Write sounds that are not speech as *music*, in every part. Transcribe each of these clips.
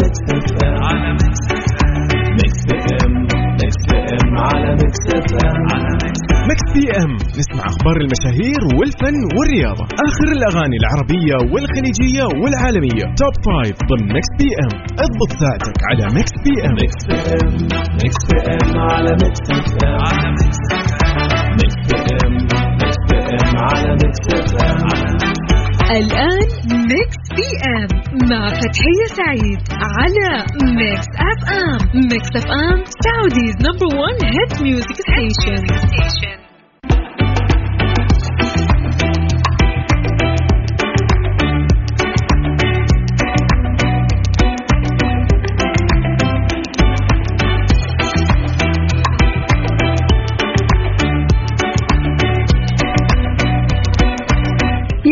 Mix FM Mix PM Mix PM على Mix FM Mix PM نسمع أخبار المشاهير والفن والرياضة. آخر الأغاني العربية والخليجية والعالمية. Top Five ضمن Mix PM اضبط ساعتك على Mix PM Mix PM Mix PM على Mix FM على PM Mix PM على Mix FM الآن Mix PM مع فتحية سعيد على Mix FM Mix FM Saudi's number 1 hit music station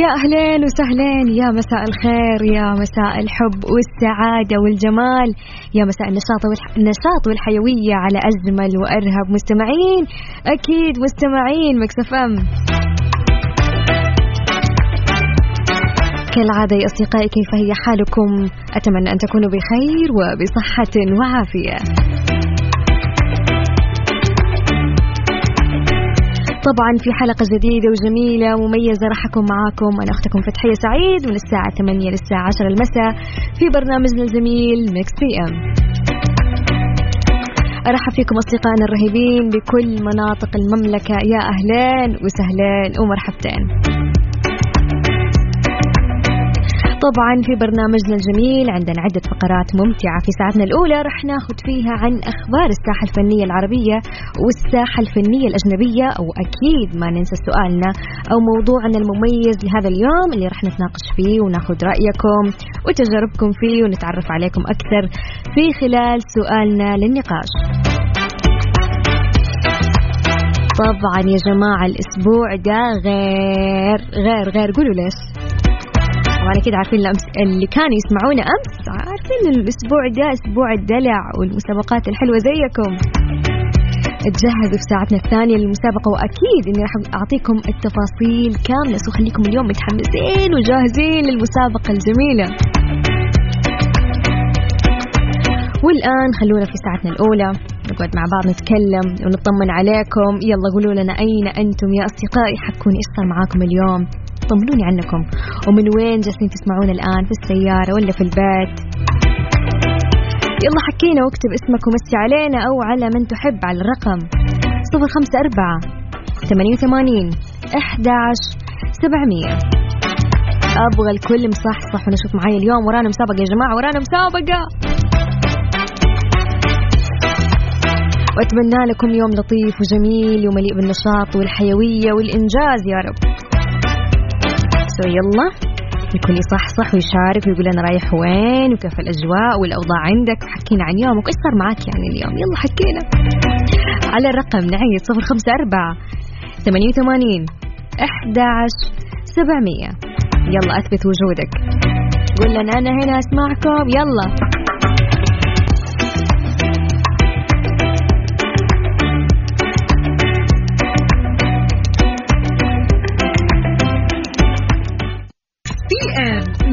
يا أهلين وسهلين يا مساء الخير يا مساء الحب والسعادة والجمال يا مساء النشاط والح... النشاط والحيوية على أجمل وأرهب مستمعين أكيد مستمعين مكسف أم. كالعادة يا أصدقائي كيف هي حالكم؟ أتمنى أن تكونوا بخير وبصحة وعافية. طبعا في حلقة جديدة وجميلة ومميزة راح أكون معاكم. أنا أختكم فتحية سعيد من الساعة 8 للساعة 10 المساء في برنامجنا الجميل Mix PM أرحب فيكم أصدقائنا الرهيبين بكل مناطق المملكة. يا أهلين وسهلين ومرحبتين. طبعا في برنامجنا الجميل عندنا عدة فقرات ممتعة. في ساعتنا الأولى رح ناخذ فيها عن أخبار الساحة الفنية العربية والساحة الفنية الأجنبية أو أكيد ما ننسى سؤالنا أو موضوعنا المميز لهذا اليوم اللي رح نتناقش فيه وناخذ رأيكم وتجاربكم فيه ونتعرف عليكم أكثر في خلال سؤالنا للنقاش. طبعا يا جماعة الأسبوع ده غير غير غير. قولوا ليش؟ طبعا كده عارفين الأمس اللي كانوا يسمعونا أمس. عارفين الأسبوع ده أسبوع الدلع والمسابقات الحلوة زيكم. تجهزوا في ساعتنا الثانية للمسابقة وأكيد إني راح أعطيكم التفاصيل كاملة. سو خليكم اليوم متحمسين وجاهزين للمسابقة الجميلة. والآن خلونا في ساعتنا الأولى. نقعد مع بعض نتكلم ونطمن عليكم. يلا قولوا لنا أين أنتم يا أصدقائي؟ حكوني إيش صار معاكم اليوم؟ طمنوني عنكم. ومن وين جالسين تسمعونا الآن؟ في السيارة ولا في البيت؟ يلا حكينا واكتب اسمك ومسي علينا أو على من تحب على الرقم صفر خمسة أربعة ثمانية وثمانين أحداش سبعمية. أبغى الكل مصحصح ونشوف معايا اليوم. ورانا مسابقة يا جماعة ورانا مسابقة. وأتمنى لكم يوم لطيف وجميل ومليء بالنشاط والحيوية والإنجاز يا رب. سو يلا. الكل يصحصح ويشارك ويقول أنا رايح وين وكيف الأجواء والأوضاع عندك. وحكينا عن يومك. إيش صار معك يعني اليوم؟ يلا حكينا. على الرقم نعيد. صفر خمسة أربعة ثمانية وثمانين أحداش سبعمية. يلا أثبت وجودك. قول لنا أنا هنا أسمعكم. يلا.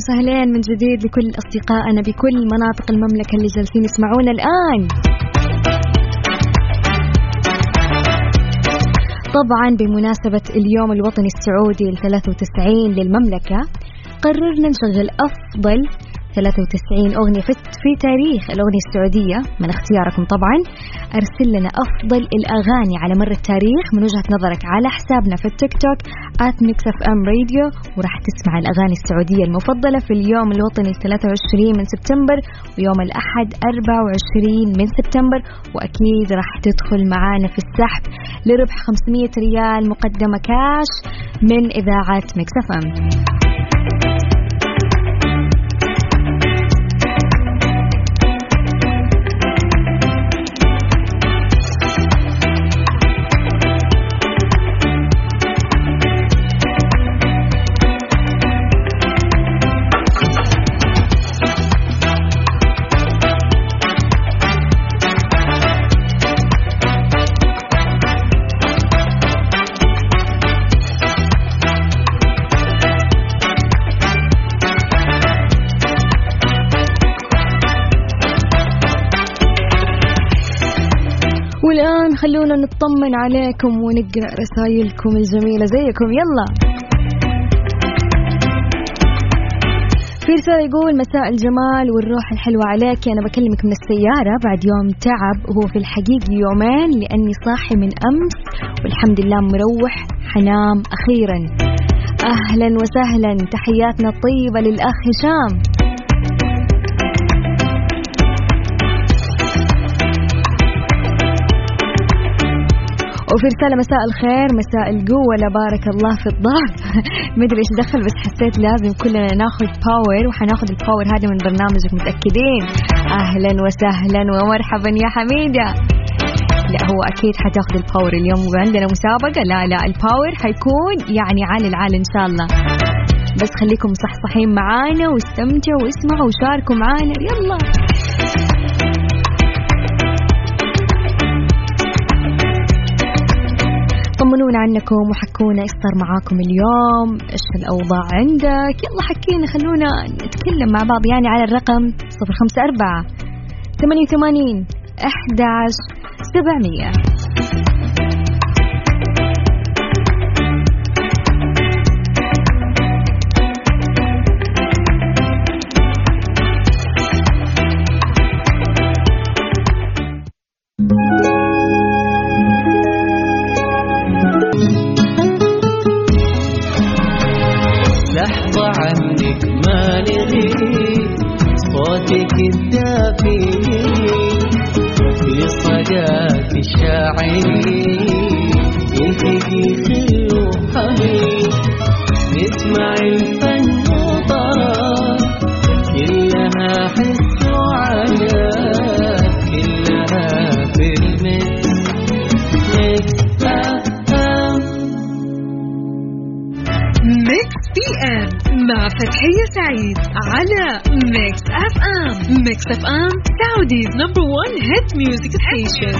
وسهلين من جديد لكل أصدقائنا بكل مناطق المملكة اللي جالسين يسمعونا الآن. طبعا بمناسبة اليوم الوطني السعودي ال 93 للمملكة قررنا نشغل أفضل 93 أغنية في, تاريخ الأغنية السعودية من اختياركم طبعا. أرسل لنا أفضل الأغاني على مر التاريخ من وجهة نظرك على حسابنا في التيك توك Mix FM Radio وراح تسمع الأغاني السعودية المفضلة في اليوم الوطني 23 من سبتمبر ويوم الأحد 24 من سبتمبر وأكيد راح تدخل معانا في السحب لربح 500 ريال مقدمة كاش من إذاعة Mix FM خلونا نطمن عليكم ونقرأ رسائلكم الجميلة زيكم. يلا. في رسالة يقول مساء الجمال والروح الحلوة عليك. أنا بكلمك من السيارة بعد يوم تعب. وهو في الحقيقة يومين لأني صاحي من أمس والحمد لله مروح. حنام أخيرا. أهلا وسهلا. تحياتنا الطيبة للأخ هشام. وفي رسالة مساء الخير مساء القوة لا بارك الله في الضعف. *laughs* مدري إيش دخل بس حسيت لازم كلنا ناخذ power وحناخذ ال power هذا من برنامجك متأكدين؟ أهلا وسهلا ومرحبا يا حميدة. لا هو أكيد حتاخذ ال power اليوم وعندنا مسابقة. لا لا ال power حيكون يعني عالي العال إن شاء الله. بس خليكم مصحصحين معانا واستمتعوا واسمعوا وشاركوا معانا. يلا. طمنونا عنكم وحكونا إيش صار معاكم اليوم. إيش الأوضاع عندك؟ يلا حكينا خلونا نتكلم مع بعض يعني على الرقم 054 88 11 700 Saudi's number 1 hit music station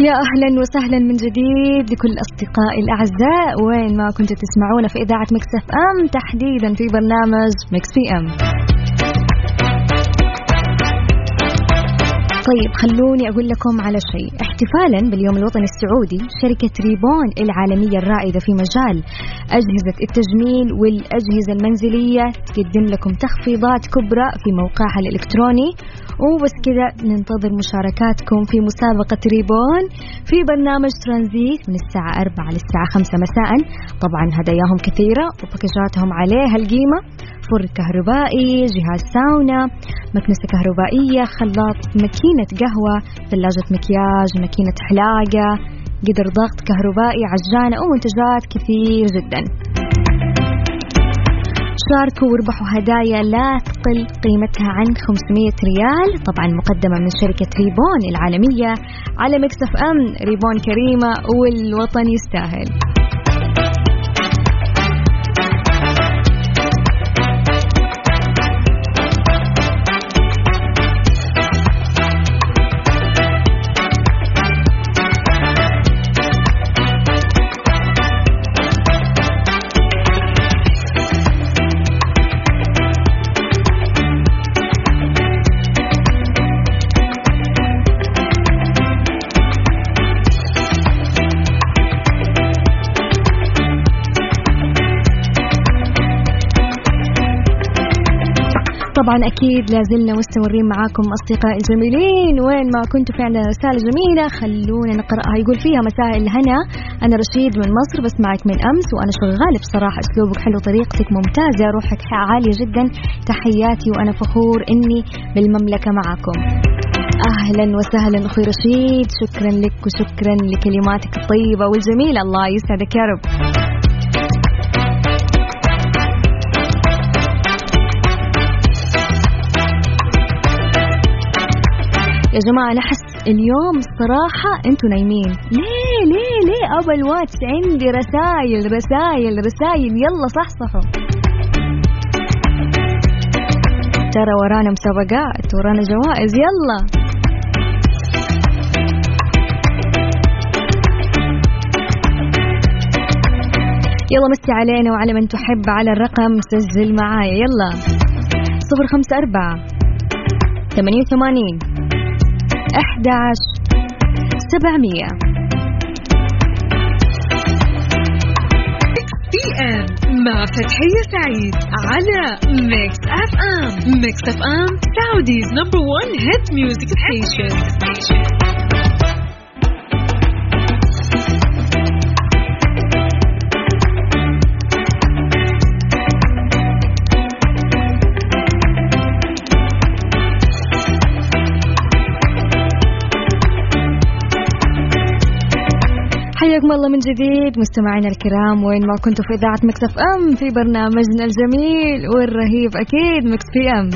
يا أهلا وسهلا من جديد لكل أصدقائي الأعزاء. وين ما كنتوا تسمعونا في إذاعة Mix FM تحديدا في برنامج Mix PM طيب خلوني أقول لكم على شيء. احتفالا باليوم الوطني السعودي شركة ريبون العالمية الرائدة في مجال أجهزة التجميل والأجهزة المنزلية. تقدم لكم تخفيضات كبرى في موقعها الإلكتروني. وبس كذا ننتظر مشاركاتكم في مسابقة ريبون في برنامج ترانزيت من الساعة 4 للساعة 5 مساء. طبعا هداياهم كثيرة وباكجاتهم عليها القيمة. فرن كهربائي جهاز ساونا مكنسة كهربائية خلاط ماكينة قهوة ثلاجة مكياج ماكينة حلاقة قدر ضغط كهربائي عجانة ومنتجات كثير جدا. شاركوا واربحوا هدايا لا تقل قيمتها عن 500 ريال. طبعا مقدمة من شركة ريبون العالمية على Mix FM ريبون كريمة والوطن يستاهل. طبعا أكيد لازلنا مستمرين معاكم أصدقائي الجميلين. وين ما كنتوا في عندنا رسالة جميلة خلونا نقرأها. يقول فيها مساء الهنا أنا رشيد من مصر بسمعك من أمس وأنا شغاله بصراحه أسلوبك حلو طريقتك ممتازة روحك عالية جدا. تحياتي وأنا فخور إني بالمملكة معاكم أهلا وسهلا أخوي رشيد. شكرا لك وشكرا لكلماتك الطيبة والجميلة. الله يسعدك يا رب. يا جماعة أنا أحس اليوم الصراحة أنتوا نايمين. ليه ليه ليه؟ أبا الواتس عندي رسايل رسايل رسايل. يلا صحصحوا ترى ورانا مسابقات ورانا جوائز. يلا. يلا مسي علينا وعلى من تحب على الرقم سجل معايا. يلا. صفر خمسة أربعة ثمانية وثمانين أحد عشر سبعمية. PM مع فتحية سعيد على Mix FM Mix FM Saudi's number 1 hit music station حياكم الله من جديد مستمعينا الكرام وين ما كنتوا في إذاعة Mix FM في برنامجنا الجميل والرهيب أكيد Mix PM.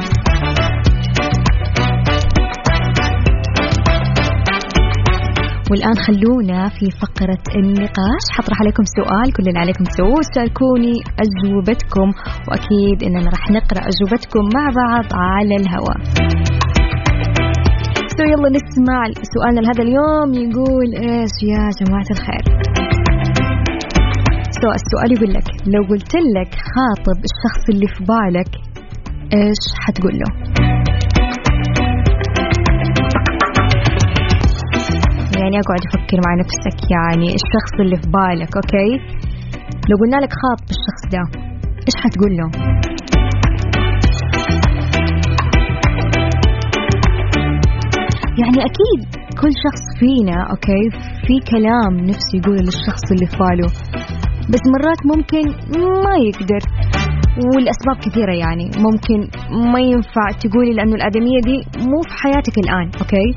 والآن خلونا في فقرة النقاش. حطرح عليكم سؤال كل اللي عليكم تسووه تشاركوني أجوبتكم. وأكيد إننا راح نقرأ أجوبتكم مع بعض على الهواء. so يلا نسمع سؤالنا لهذا اليوم. يقول إيش يا جماعة الخير؟ so السؤال يقول لك لو قلت لك خاطب الشخص اللي في بالك إيش حتقول له؟ يعني أقعد أفكر مع نفسك يعني الشخص اللي في بالك okay؟ لو قلنا لك خاطب الشخص ده إيش حتقول له؟ يعني أكيد كل شخص فينا okay؟ في كلام نفسه يقوله للشخص اللي في باله بس مرات ممكن ما يقدر والأسباب كثيرة يعني. ممكن ما ينفع تقوله لأنه الآدمية دي مو في حياتك الآن okay؟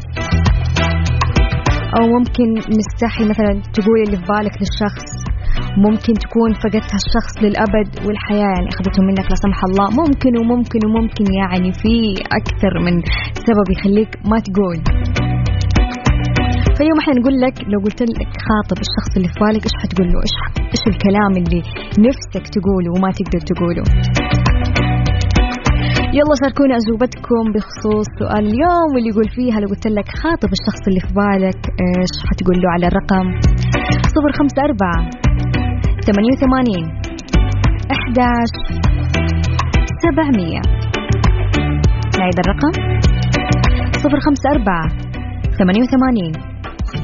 أو ممكن مستحي مثلا تقوله اللي في بالك للشخص. ممكن تكون فقدت هالشخص للأبد والحياة يعني أخذته منك لا سمح الله. ممكن وممكن وممكن يعني في أكثر من سبب يخليك ما تقول فاليوم إحنا نقول لك لو قلت لك خاطب الشخص اللي في بالك إيش حتقول له؟ إيش إيش الكلام اللي نفسك تقوله وما تقدر تقوله؟ يلا شاركونا أجوبتكم بخصوص سؤال اليوم واللي يقول فيها لو قلت لك خاطب الشخص اللي في بالك إيش حتقول له على الرقم؟ صفر خمسة أربعة ثمانية وثمانين. أحداش سبعمية. نعيد الرقم. صفر خمسة أربعة. ثمانية وثمانين.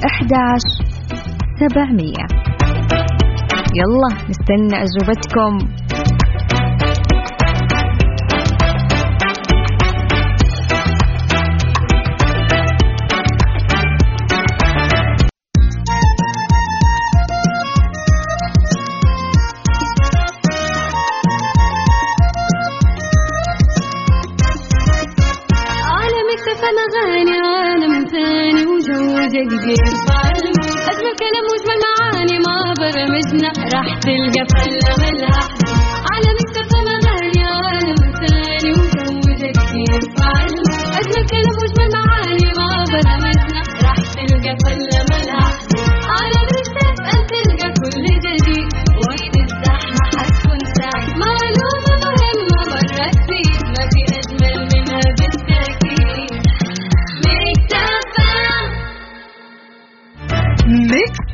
أحداش سبعمية. يلا نستنى أجوبتكم.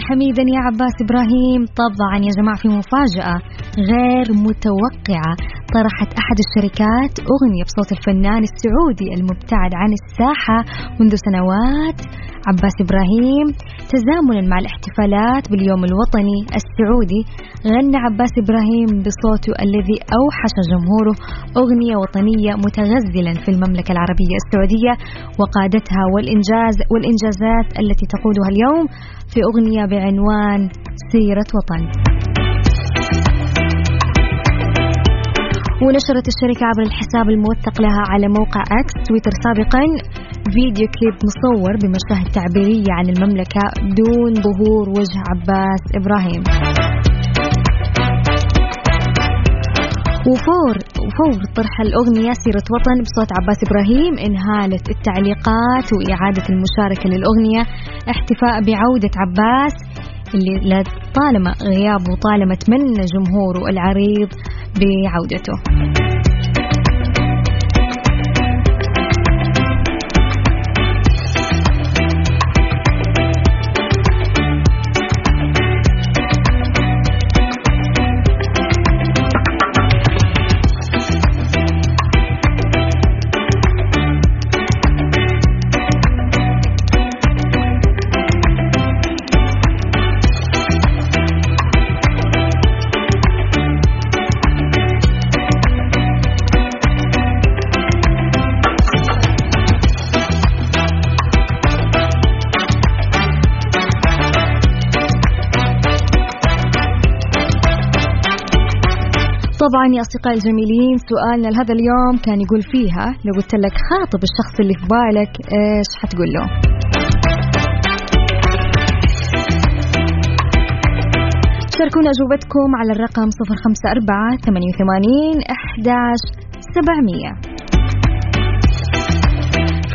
حميدا يا عباس إبراهيم. طبعا يا جماعة في مفاجأة غير متوقعة. طرحت أحد الشركات أغنية بصوت الفنان السعودي المبتعد عن الساحة منذ سنوات. عباس إبراهيم تزامنا مع الاحتفالات باليوم الوطني السعودي. غنى عباس إبراهيم بصوته الذي أوحش جمهوره أغنية وطنية متغزلا في المملكة العربية السعودية وقادتها والإنجاز والإنجازات التي تقودها اليوم في أغنية بعنوان سيرة وطن. ونشرت الشركة عبر الحساب الموثق لها على موقع إكس تويتر سابقا. فيديو كليب مصور بمشاهد تعبيرية عن المملكة دون ظهور وجه عباس إبراهيم. وفور وفور طرح الأغنية سيرة وطن بصوت عباس إبراهيم إنهالت التعليقات وإعادة المشاركة للأغنية. احتفاء بعودة عباس. اللي طالما غيابه طالما تمنى جمهوره العريض بعودته. طبعا يا أصدقائي الجميلين سؤالنا لهذا اليوم كان يقول فيها لو قلت لك خاطب الشخص اللي في بالك إيش حتقول له؟ شاركونا أجوبتكم على الرقم 054 88 11 700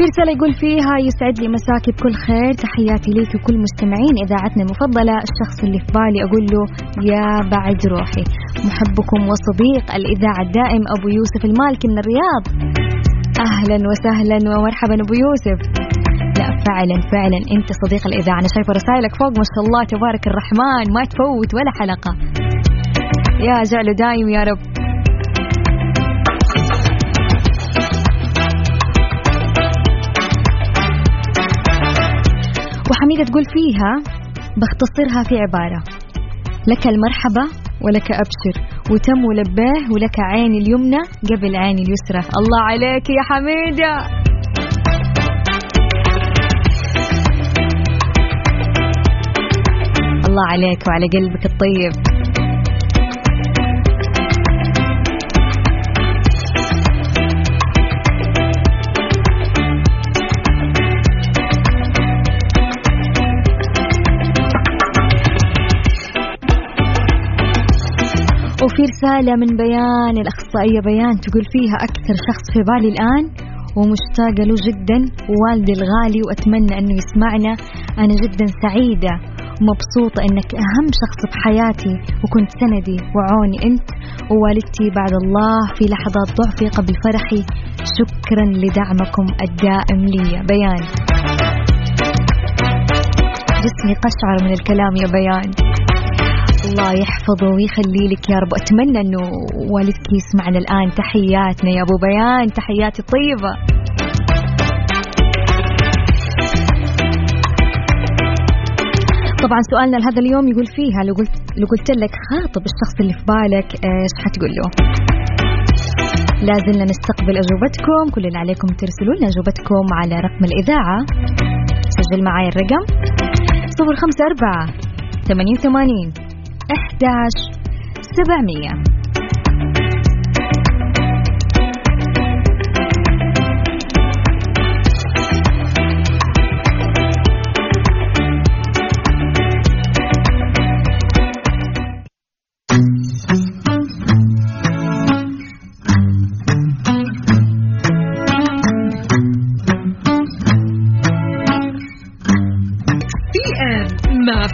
في رسالة يقول فيها يسعد لي مساكي بكل خير. تحياتي ليك وكل مستمعين. إذاعتنا المفضلة الشخص اللي في بالي أقول له يا بعد روحي. محبكم وصديق الإذاعة الدائم أبو يوسف المالكي من الرياض. أهلا وسهلا ومرحبا أبو يوسف. لا فعلا فعلا. أنت صديق الإذاعة. أنا شايفة رسائلك فوق ما شاء الله تبارك الرحمن. ما تفوت ولا حلقة. يا جعله دايم يا رب. وحميدة تقول فيها بختصرها في عبارة. لك المرحبة ولك أبشر. وتم ولباه ولك عين اليمنى قبل عين اليسرى. الله عليك يا حميدة. الله عليك وعلى قلبك الطيب. وفي رسالة من بيان الأخصائية بيان تقول فيها أكثر شخص في بالي الآن ومشتاقة له جدا والدي الغالي وأتمنى أنه يسمعنا. أنا جدا سعيدة ومبسوطة أنك أهم شخص بحياتي وكنت سندي وعوني أنت ووالدتي بعد الله في لحظات ضعفي قبل فرحي. شكرا لدعمكم الدائم لي. بيان. جسمي قشعر من الكلام يا بيان. الله يحفظه ويخلي لك يا رب. أتمنى أنه والدك يسمعنا الآن. تحياتنا يا أبو بيان. تحياتي الطيبة. طبعا سؤالنا لهذا اليوم يقول فيها لو قلت لو قلت لك خاطب الشخص اللي في بالك إيش حتقول له؟ لا زلنا نستقبل أجوبتكم. كل اللي عليكم ترسلوا لنا أجوبتكم على رقم الإذاعة. سجل معايا الرقم. 054 88 11 700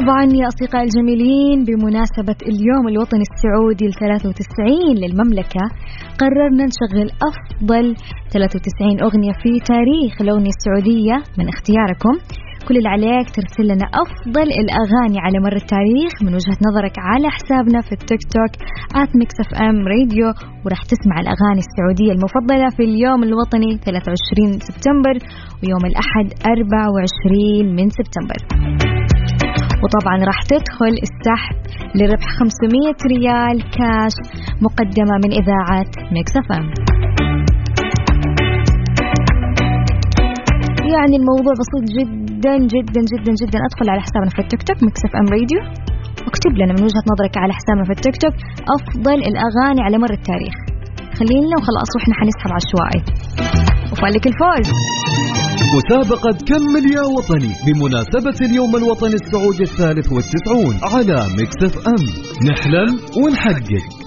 طبعا يا أصدقائي الجميلين بمناسبة اليوم الوطني السعودي ال 93 للمملكة قررنا نشغل أفضل 93 أغنية في تاريخ الأغنية السعودية من اختياركم. كل اللي عليك ترسل لنا أفضل الأغاني على مر التاريخ من وجهة نظرك على حسابنا في ال TikTok at Mix FM Radio وراح تسمع الأغاني السعودية المفضلة في اليوم الوطني 23 سبتمبر ويوم الأحد 24 من سبتمبر. وطبعا راح تدخل السحب لربح 500 ريال كاش مقدمة من إذاعة Mix FM. يعني الموضوع بسيط جدا جدا جدا جدا. أدخل على حسابنا في ال TikTok Mix FM Radio واكتب لنا من وجهة نظرك على حسابنا في التيك توك أفضل الأغاني على مر التاريخ. خلينا وخلاص وإحنا حنسحب عشوائي وفالك الفوز. مسابقة كمل يا وطني بمناسبة اليوم الوطني السعودي الثالث والتسعون على مكسف أم. نحلم ونحقق.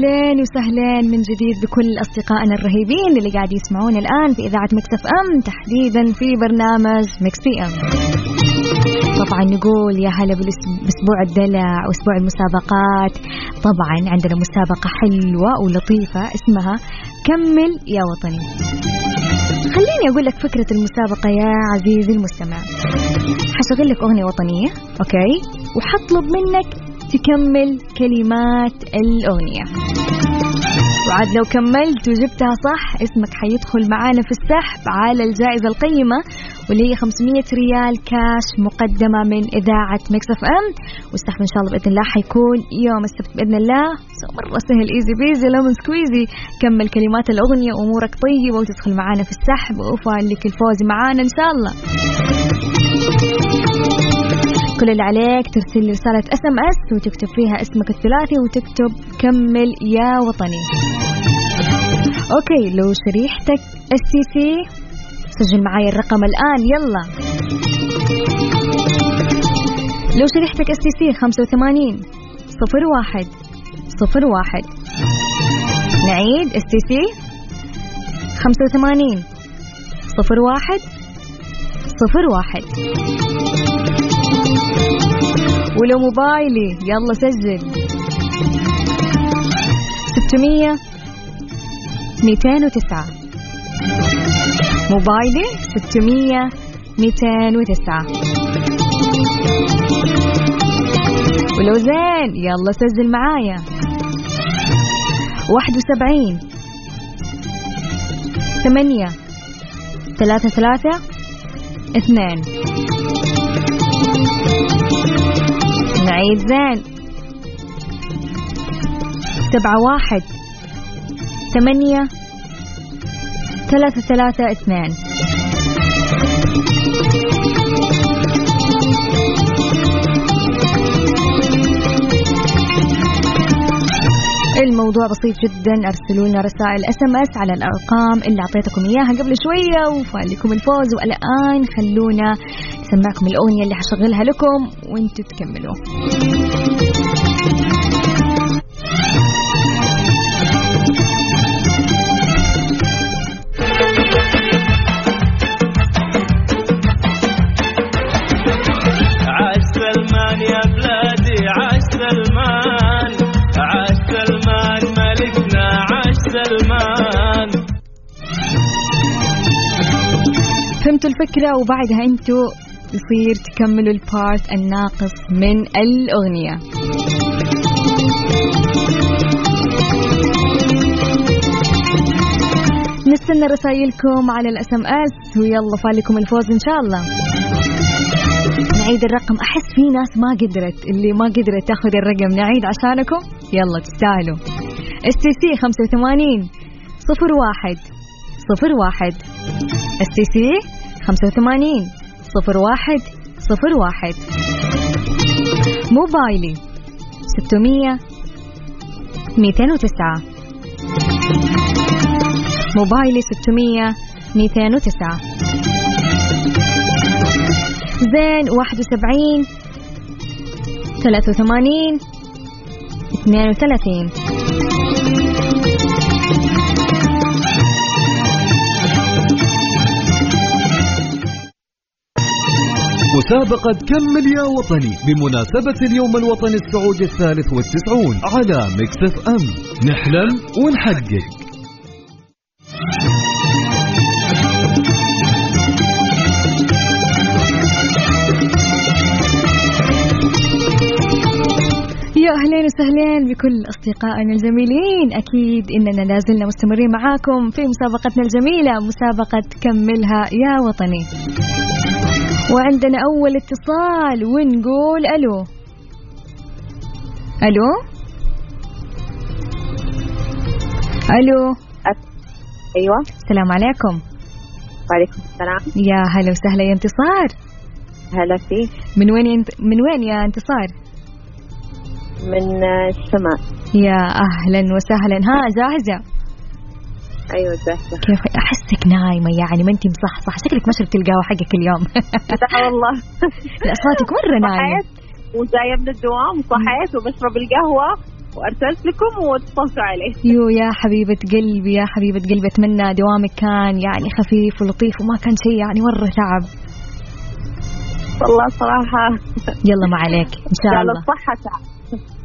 يا أهلين وسهلين من جديد بكل أصدقائنا الرهيبين اللي قاعد يسمعون الآن في إذاعة Mix FM تحديدا في برنامج Mix PM. طبعا نقول يا هلا باسبوع الدلع وأسبوع المسابقات طبعا عندنا مسابقة حلوة ولطيفة اسمها كمل يا وطني. خليني أقول لك فكرة المسابقة يا عزيزي المستمع. حشغل لك أغنية وطنية okay وحطلب منك تكمل كلمات الأغنية. وعاد لو كملت وجبتها صح اسمك حيدخل معانا في السحب على الجائزة القيمة واللي هي 500 ريال كاش مقدمة من إذاعة Mix FM والسحب إن شاء الله بإذن الله حيكون يوم السبت بإذن الله. مرة سهل easy peasy lemon squeezy كمل كلمات الأغنية وأمورك طيبة وتدخل معانا في السحب. وفالك الفوز معانا إن شاء الله. كل اللي عليك ترسل لي رسالة SMS وتكتب فيها اسمك الثلاثي وتكتب كمل يا وطني. okay لو شريحتك STC سجل معاي الرقم الآن يلا. لو شريحتك STC 85 صفر واحد صفر واحد نعيد STC 85 صفر واحد صفر واحد ولو موبايلي يلا سجل. 600 209 موبايلي 600 209 ولو زين يلا سجل معايا. 71 8 3 3 2 نعيد زين سبعة واحد. ثمانية ثلاثة ثلاثة اثنين الموضوع بسيط جدا. أرسلوا لنا رسائل SMS على الأرقام اللي أعطيتكم إياها قبل شوية وفالكم الفوز. والآن خلونا نسمعكم الأغنية اللي حشغلها لكم وأنتم تكملوا. الفكرة وبعدها أنتوا يصير تكملوا ال part الناقص من الأغنية. نستنى رسائلكم على ال SMS ويلا فالكم الفوز إن شاء الله. نعيد الرقم أحس في ناس ما قدرت اللي ما قدرت تاخذ الرقم نعيد عشانكم؟ يلا تستاهلوا. STC 85 صفر واحد صفر واحد. STC 85 صفر واحد صفر واحد. موبايلي 600 209 موبايلي 600 209 زين 71 83 32 مسابقة كمل يا وطني بمناسبة اليوم الوطني السعودي الثالث والتسعون على مكسف أم نحلم ونحقق. يا أهلين وسهلين بكل أصدقائنا الجميلين. أكيد إننا لازلنا مستمرين معاكم في مسابقتنا الجميلة مسابقة كملها يا وطني. وعندنا أول اتصال ونقول ألو. ألو؟ ألو؟ أيوه. السلام عليكم. وعليكم السلام. يا هلا وسهلا يا انتصار. هلا فيك. من وين ينت... من وين يا انتصار؟ من الشمال. يا أهلا وسهلا. ها جاهزه أيوه كيف أحسك نايمة يعني؟ ما انت مصحصح شكلك ما شربتي القهوة حقك اليوم. لا والله. *laughs* لا صوتك مرة نايم. صحيت وجاية من الدوام وصحيت وبشرب القهوة وأرسلت لكم واتصلتوا علي. يو يا حبيبة قلبي يا حبيبة قلبي أتمنى دوامك كان يعني خفيف ولطيف وما كان شيء يعني مرة تعب. والله صراحة. يلا ما عليك إن شاء الله. الصحه تعب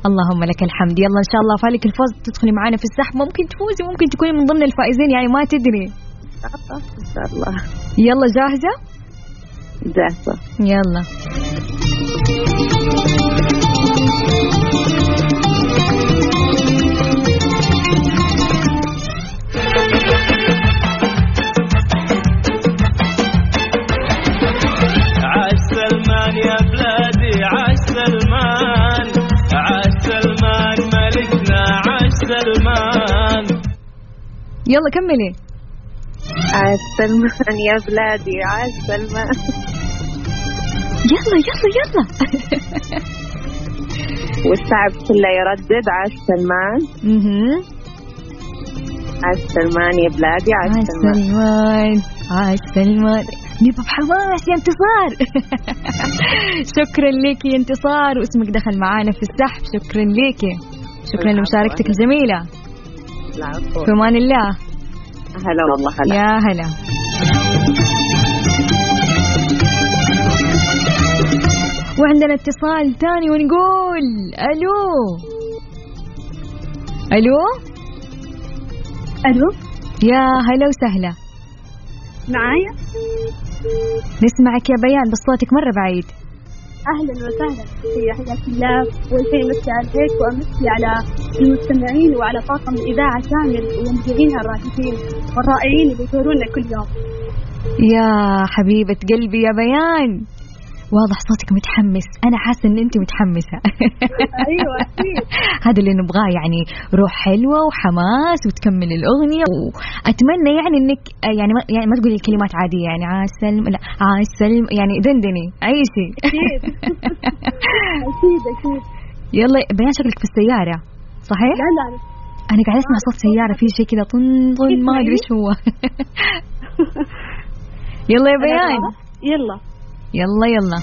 اللهم لك الحمد. يلا إن شاء الله فالك الفوز تدخلي معنا في السحب ممكن تفوزي ممكن تكوني من ضمن الفائزين يعني ما تدري. إن شاء الله. يلا جاهزة؟ جاهزة. يلا. يلا كملي. عاش سلمان يا بلادي عاش سلمان يلا يلا يلا. *laughs* والشعب كله يردد عاش سلمان مهم. عاش سلمان يا بلادي عاش عاش سلمان سلمان عاش سلمان نبقى بحماس يا انتصار. *laughs* شكرا لك يا انتصار. واسمك دخل معانا في السحب. شكرا لك. شكرا لمشاركتك الجميلة. العفو في أمان الله. هلا والله هلا. يا هلا. وعندنا اتصال ثاني ونقول ألو. ألو. ألو. يا هلا وسهلا. معايا؟ نسمعك يا بيان بس صوتك مرة بعيد. أهلا وسهلا في حياك الله. اول شيء مسي عليك وامسي على المستمعين وعلى طاقم الإذاعة كامل ومذيعينها الرائعين والرائعين اللي يزورونا كل يوم. يا حبيبة قلبي يا بيان. واضح صوتك متحمس. أنا حاسة إن أنت متحمسة. *laughs* أيوه أكيد. *laughs* هذا اللي نبغاه يعني روح حلوة وحماس وتكمل الأغنية. وأتمنى يعني إنك يعني ما يعني ما تقولي الكلمات عادية يعني عاش سلم لا عاش سلم يعني دندني عيشي أكيد. *laughs* أكيد أكيد. يلا بيان شكلك في السيارة صحيح؟ لا لا أنا قاعدة أسمع صوت سيارة في شيء كذا طن طن ما أدري إيش هو. يلا يا بيان. يلا. يلا يلا.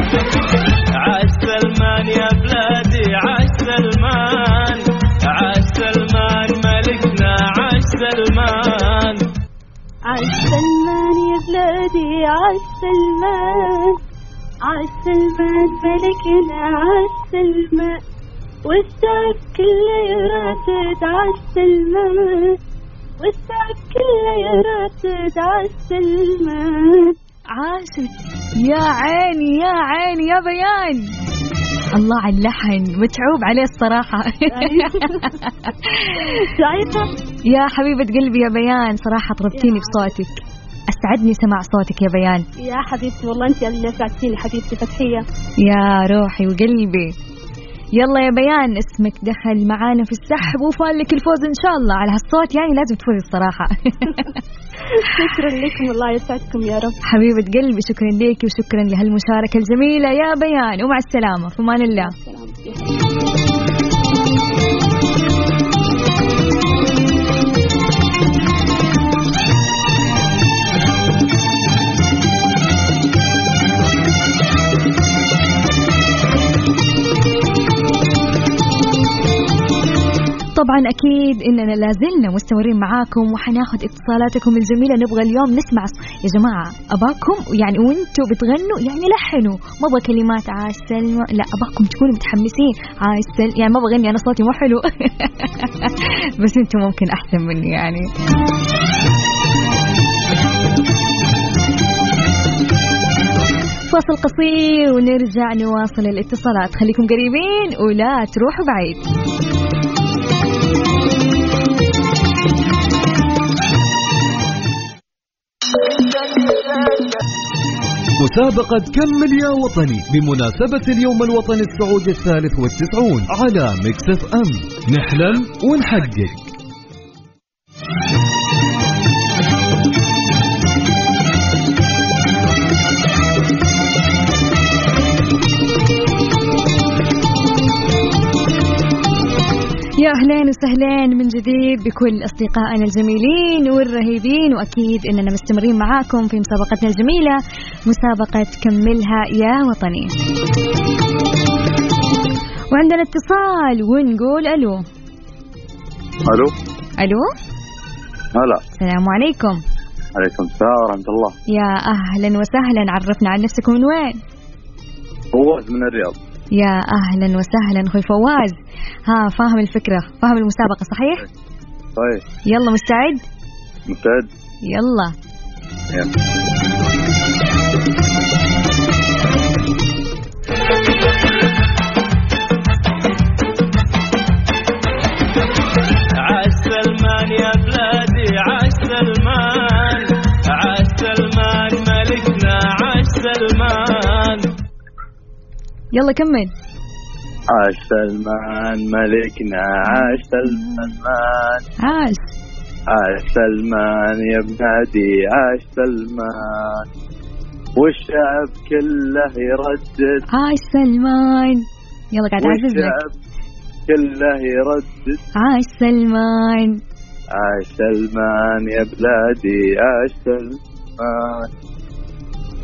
عاش سلمان يا بلادي عاش سلمان. عاش سلمان ملكنا عاش سلمان. عاش سلمان يا بلادي عاش سلمان. عاش سلمان ملكنا عاش سلمان. والشعب كله يراتد عاش سلمان والشعب كله يراتد عاش سلمان عاشت يا عيني يا عيني يا بيان. الله على اللحن متعوب عليه الصراحة. *laughs* يا حبيبة قلبي يا بيان صراحة طربتيني بصوتك أسعدني سماع صوتك يا بيان. يا حبيبتي والله أنت اللي ساعدتيني حبيبتي فتحية. يا روحي وقلبي. يلا يا بيان اسمك دخل معانا في السحب وفال لك الفوز إن شاء الله. على هالصوت يعني لازم تفوزي الصراحة. *laughs* شكرا لكم الله يسعدكم يا رب. حبيبة قلبي شكرا لك وشكرا لهالمشاركة الجميلة يا بيان. ومع السلامة في أمان الله. سلام طبعا أكيد إننا لازلنا مستمرين معاكم وحناخذ اتصالاتكم الجميلة. نبغى اليوم نسمع يا جماعة أباكم يعني وأنتم بتغنوا يعني لحنوا ما أبغى كلمات عاش سلمى لا أباكم تكونوا متحمسين. عاش سلمى يعني ما أبغى اغني أنا صوتي مو حلو. *laughs* بس أنتم ممكن أحسن مني يعني. فاصل قصير ونرجع نواصل الاتصالات. خليكم قريبين ولا تروحوا بعيد. مسابقة كمل يا وطني بمناسبة اليوم الوطني السعودي الثالث والتسعون على مكسف أم. نحلم ونحقق. يا أهلين وسهلين من جديد بكل أصدقائنا الجميلين والرهيبين وأكيد إننا مستمرين معاكم في مسابقتنا الجميلة مسابقة كملها يا وطني. وعندنا اتصال ونقول ألو. ألو؟ ألو؟ هلا. السلام عليكم. عليكم السلام ورحمة الله. يا أهلا وسهلا عرفنا عن نفسك من وين؟ فواز من الرياض. يا أهلا وسهلا أخوي فواز ها فاهم الفكرة فاهم المسابقة صحيح؟ طيب يلا مستعد؟ مستعد يلا يلا. يلا كمل. عاش سلمان ملكنا عاش سلمان. عاش. عاش سلمان يا بنادي عاش سلمان. والشعب كله يردد. عاش سلمان. يلا قاعد أعزز لك. والشعب كله يردد. عاش سلمان. عاش سلمان يا بلادي عاش سلمان.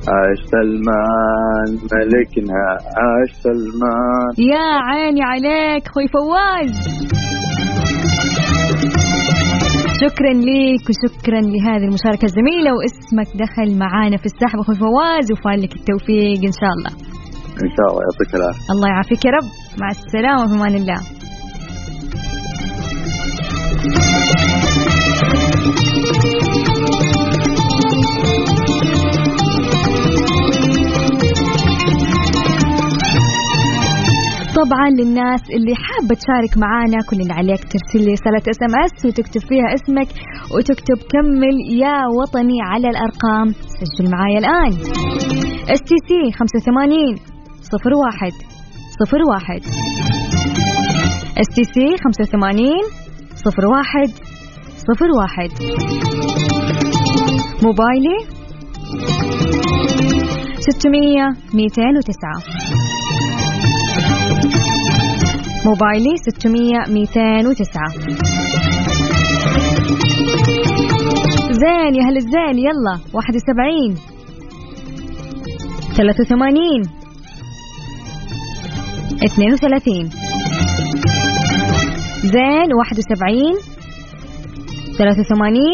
عاش سلمان ملكنا عاش سلمان. يا عيني عليك أخوي فواز. شكرا ليك وشكرا لهذه المشاركة الجميلة واسمك دخل معانا في السحب أخوي فواز وفال لك التوفيق إن شاء الله. إن شاء الله يعطيك العافية. الله يعافيك يا رب. مع السلامة في أمان الله. طبعا للناس اللي حابة تشارك معانا. كل اللي عليك ترسل لي رسالة SMS وتكتب فيها اسمك وتكتب كمل يا وطني على الأرقام. سجل معايا الآن. STC 85 صفر واحد صفر واحد. STC 85 صفر واحد صفر واحد. موبايلي 600 209 موبايلي 600 209 زين يا هل الزين يلا 71 83 32 زين 71 83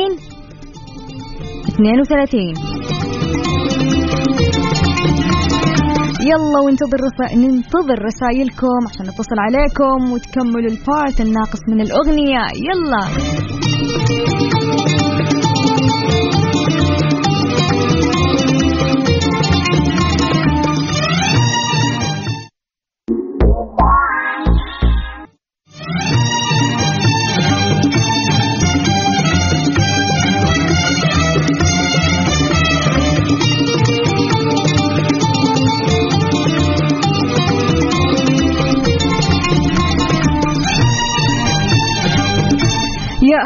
32 يلا وانتظر. ننتظر رسائلكم عشان نتصل عليكم وتكملوا البارت الناقص من الأغنية يلا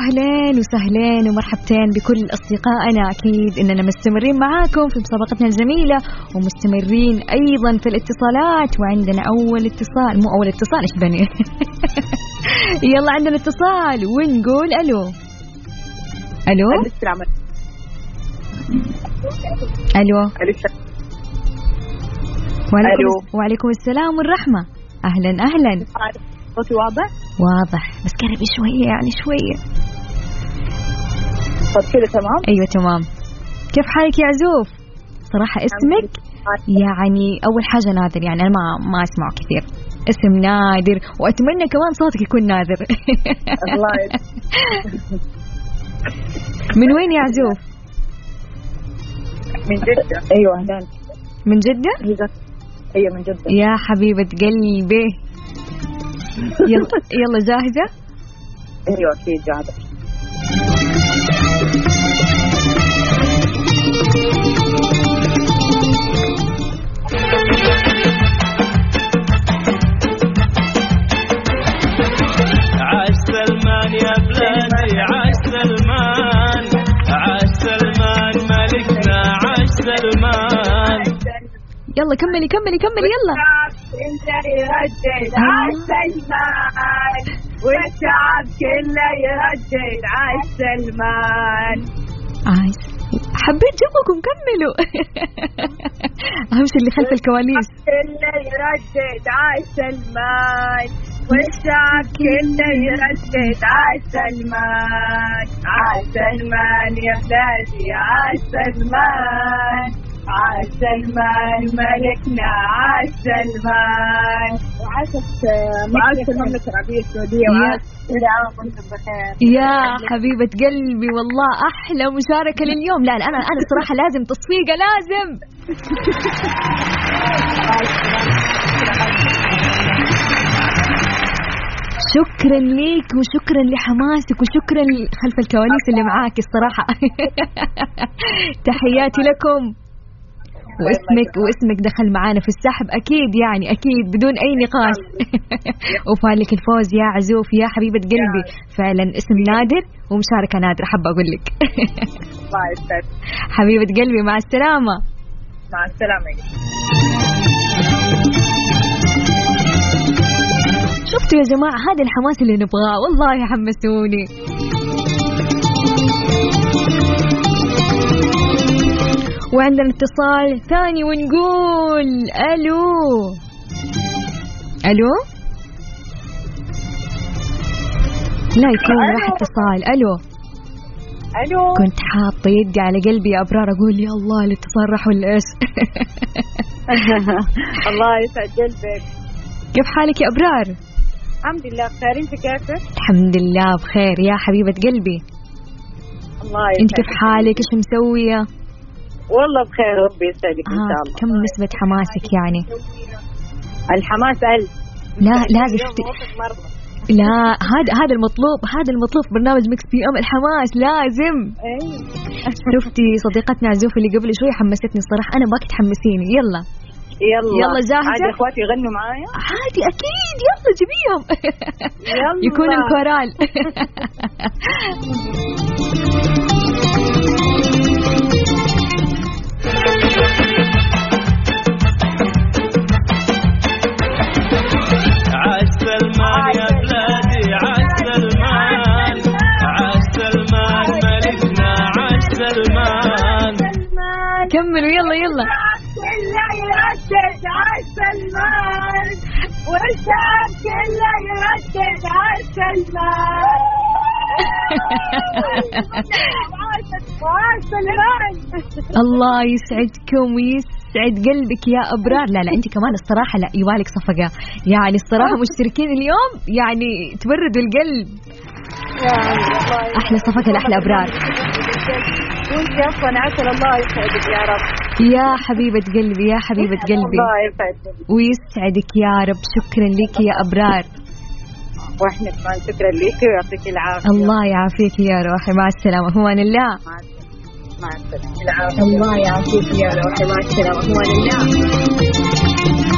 أهلين وسهلين ومرحبتين بكل أصدقائنا. أكيد إننا مستمرين معاكم في مسابقتنا الجميلة ومستمرين أيضا في الاتصالات. وعندنا أول اتصال مو أول اتصال إيش بني؟ *laughs* يلا عندنا اتصال ونقول ألو. ألو؟ السلام ألو. عليكم وعليكم, ألو. وعليكم السلام والرحمة. أهلا أهلا. صوتي واضح؟ واضح. بس قربي شوية يعني شوية. صوت كذا تمام؟ أيوه تمام. كيف حالك يا عزوف؟ صراحة اسمك؟ يعني أول حاجة نادر يعني أنا ما ما اسمعه كثير. اسم نادر وأتمنى كمان صوتك يكون نادر. الله *laughs* من وين يا عزوف؟ من جدة. أيوه. أهلا. من جدة. أيوه من جدة. يا حبيبة قلبي. *laughs* يلا يلا جاهزة؟ أيوه أكيد عاش سلمان يا بلادي عاش سلمان. عاش سلمان ملكنا عاش سلمان. يلا كملي كملي كملي يلا. يردد عاش سلمان والشعب كله يردد عاش سلمان عايز حبيت جوكم كملوا. *laughs* أهم شيء اللي خلف الكواليس. كله يردد عاش سلمان والشعب كله يردد عاش سلمان عاش سلمان يا بلادي عاش سلمان عاش سلمان ملكنا عاش سلمان وعاشت وعاشت المملكة العربية السعودية وعاش كل عام وأنتم بخير. يا حبيبة قلبي والله أحلى مشاركة لليوم. لا لا أنا أنا الصراحة لازم تصفيقة لازم. شكرا ليك وشكرا لحماسك وشكرا خلف الكواليس اللي معاك الصراحة. *laughs* تحياتي لكم. واسمك واسمك دخل معانا في السحب. أكيد يعني أكيد بدون أي نقاش. *laughs* وفالك الفوز يا عزوف يا حبيبة قلبي. فعلا اسم نادر ومشاركة نادرة حابة أقول لك. *laughs* حبيبة قلبي مع السلامة. مع السلامة شفتوا يا جماعة هذا الحماس اللي نبغاه. والله حمسوني وعندنا اتصال ثاني ونقول ألو. ألو؟ لا يكون راح اتصال. ألو. ألو. كنت حاطه يدي على قلبي يا أبرار أقول يا الله الاتصال راح ولا إيش الله يسعد قلبك. كيف حالك يا أبرار؟ الحمد لله بخير. أنت كيفك؟ الحمد لله بخير يا حبيبة قلبي. الله أنت كيف يسعدك. حالك؟ إيش مسوية؟ والله بخير ربي يسعدك إن شاء آه. الله. كم نسبة حماسك يعني؟ الحماس ألف لا لازم مرة. لا هذا هذا المطلوب هذا المطلوب في برنامج Mix PM الحماس لازم. إيه. شفتي صديقتنا عزوف اللي قبل شوي حمستني الصراحة أبغاك تحمسيني يلا. يلا. يلا جاهزة؟ عادي إخواتي يغنوا معايا. عادي أكيد. يلا جيبيهم يلا. يكون الكورال. *laughs* كملوا يلا يلا. كله يردد على سلمان والشعب كله يردد على سلمان الله يسعدكم ويسعد قلبك يا أبرار. لا لا أنت كمان الصراحة لا يبالك صفقة. يعني الصراحة مشتركين اليوم يعني تبردوا القلب. أحلى صفقة لأحلى أبرار. وانت أصلا عسل الله يسعدك يا رب. يا حبيبة قلبي يا حبيبة قلبي. الله يسعدك. ويسعدك يا رب. شكرا لك يا أبرار. وإحنا كمان شكرا لك ويعطيك العافية. الله يعافيك يا روحي. مع السلامة. في أمان الله. مع العافية. الله يعافيك يا روحي. مع السلامة. في أمان الله.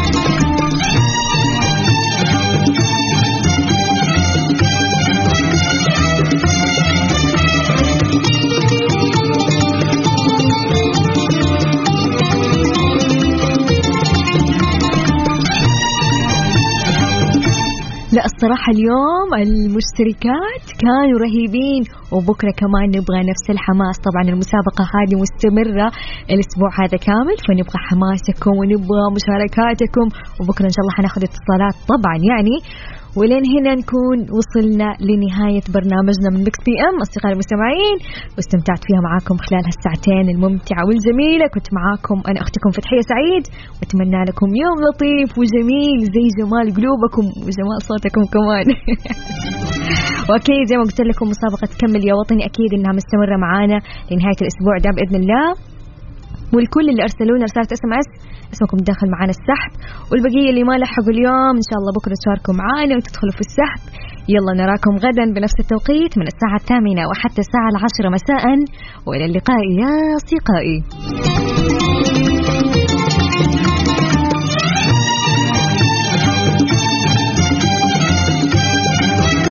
صراحة اليوم المشتركات كانوا رهيبين وبكرة كمان نبغى نفس الحماس. طبعا المسابقة هذه مستمرة الأسبوع هذا كامل فنبغى حماسكم ونبغى مشاركاتكم. وبكرة إن شاء الله حناخذ اتصالات طبعا يعني ولين هنا نكون وصلنا لنهاية برنامجنا من مكس بي إم. أصدقائي المستمعين واستمتعت فيها معاكم خلال هالساعتين الممتعة والجميلة. كنت معاكم أنا أختكم فتحية سعيد. وأتمنى لكم يوم لطيف وجميل زي جمال قلوبكم وجمال صوتكم كمان. *laughs* وأكيد زي ما قلت لكم مسابقة كمل يا وطني أكيد إنها مستمرة معانا لنهاية الأسبوع ده بإذن الله. والكل اللي ارسلوا لنا رسالة SMS أسمكم داخل معانا السحب. والبقية اللي ما لحقوا اليوم إن شاء الله بكرة تشاركوا معانا وتدخلوا في السحب. يلا نراكم غدا بنفس التوقيت من الساعة الثامنة وحتى الساعة العاشرة مساء. وإلى اللقاء يا أصدقائي.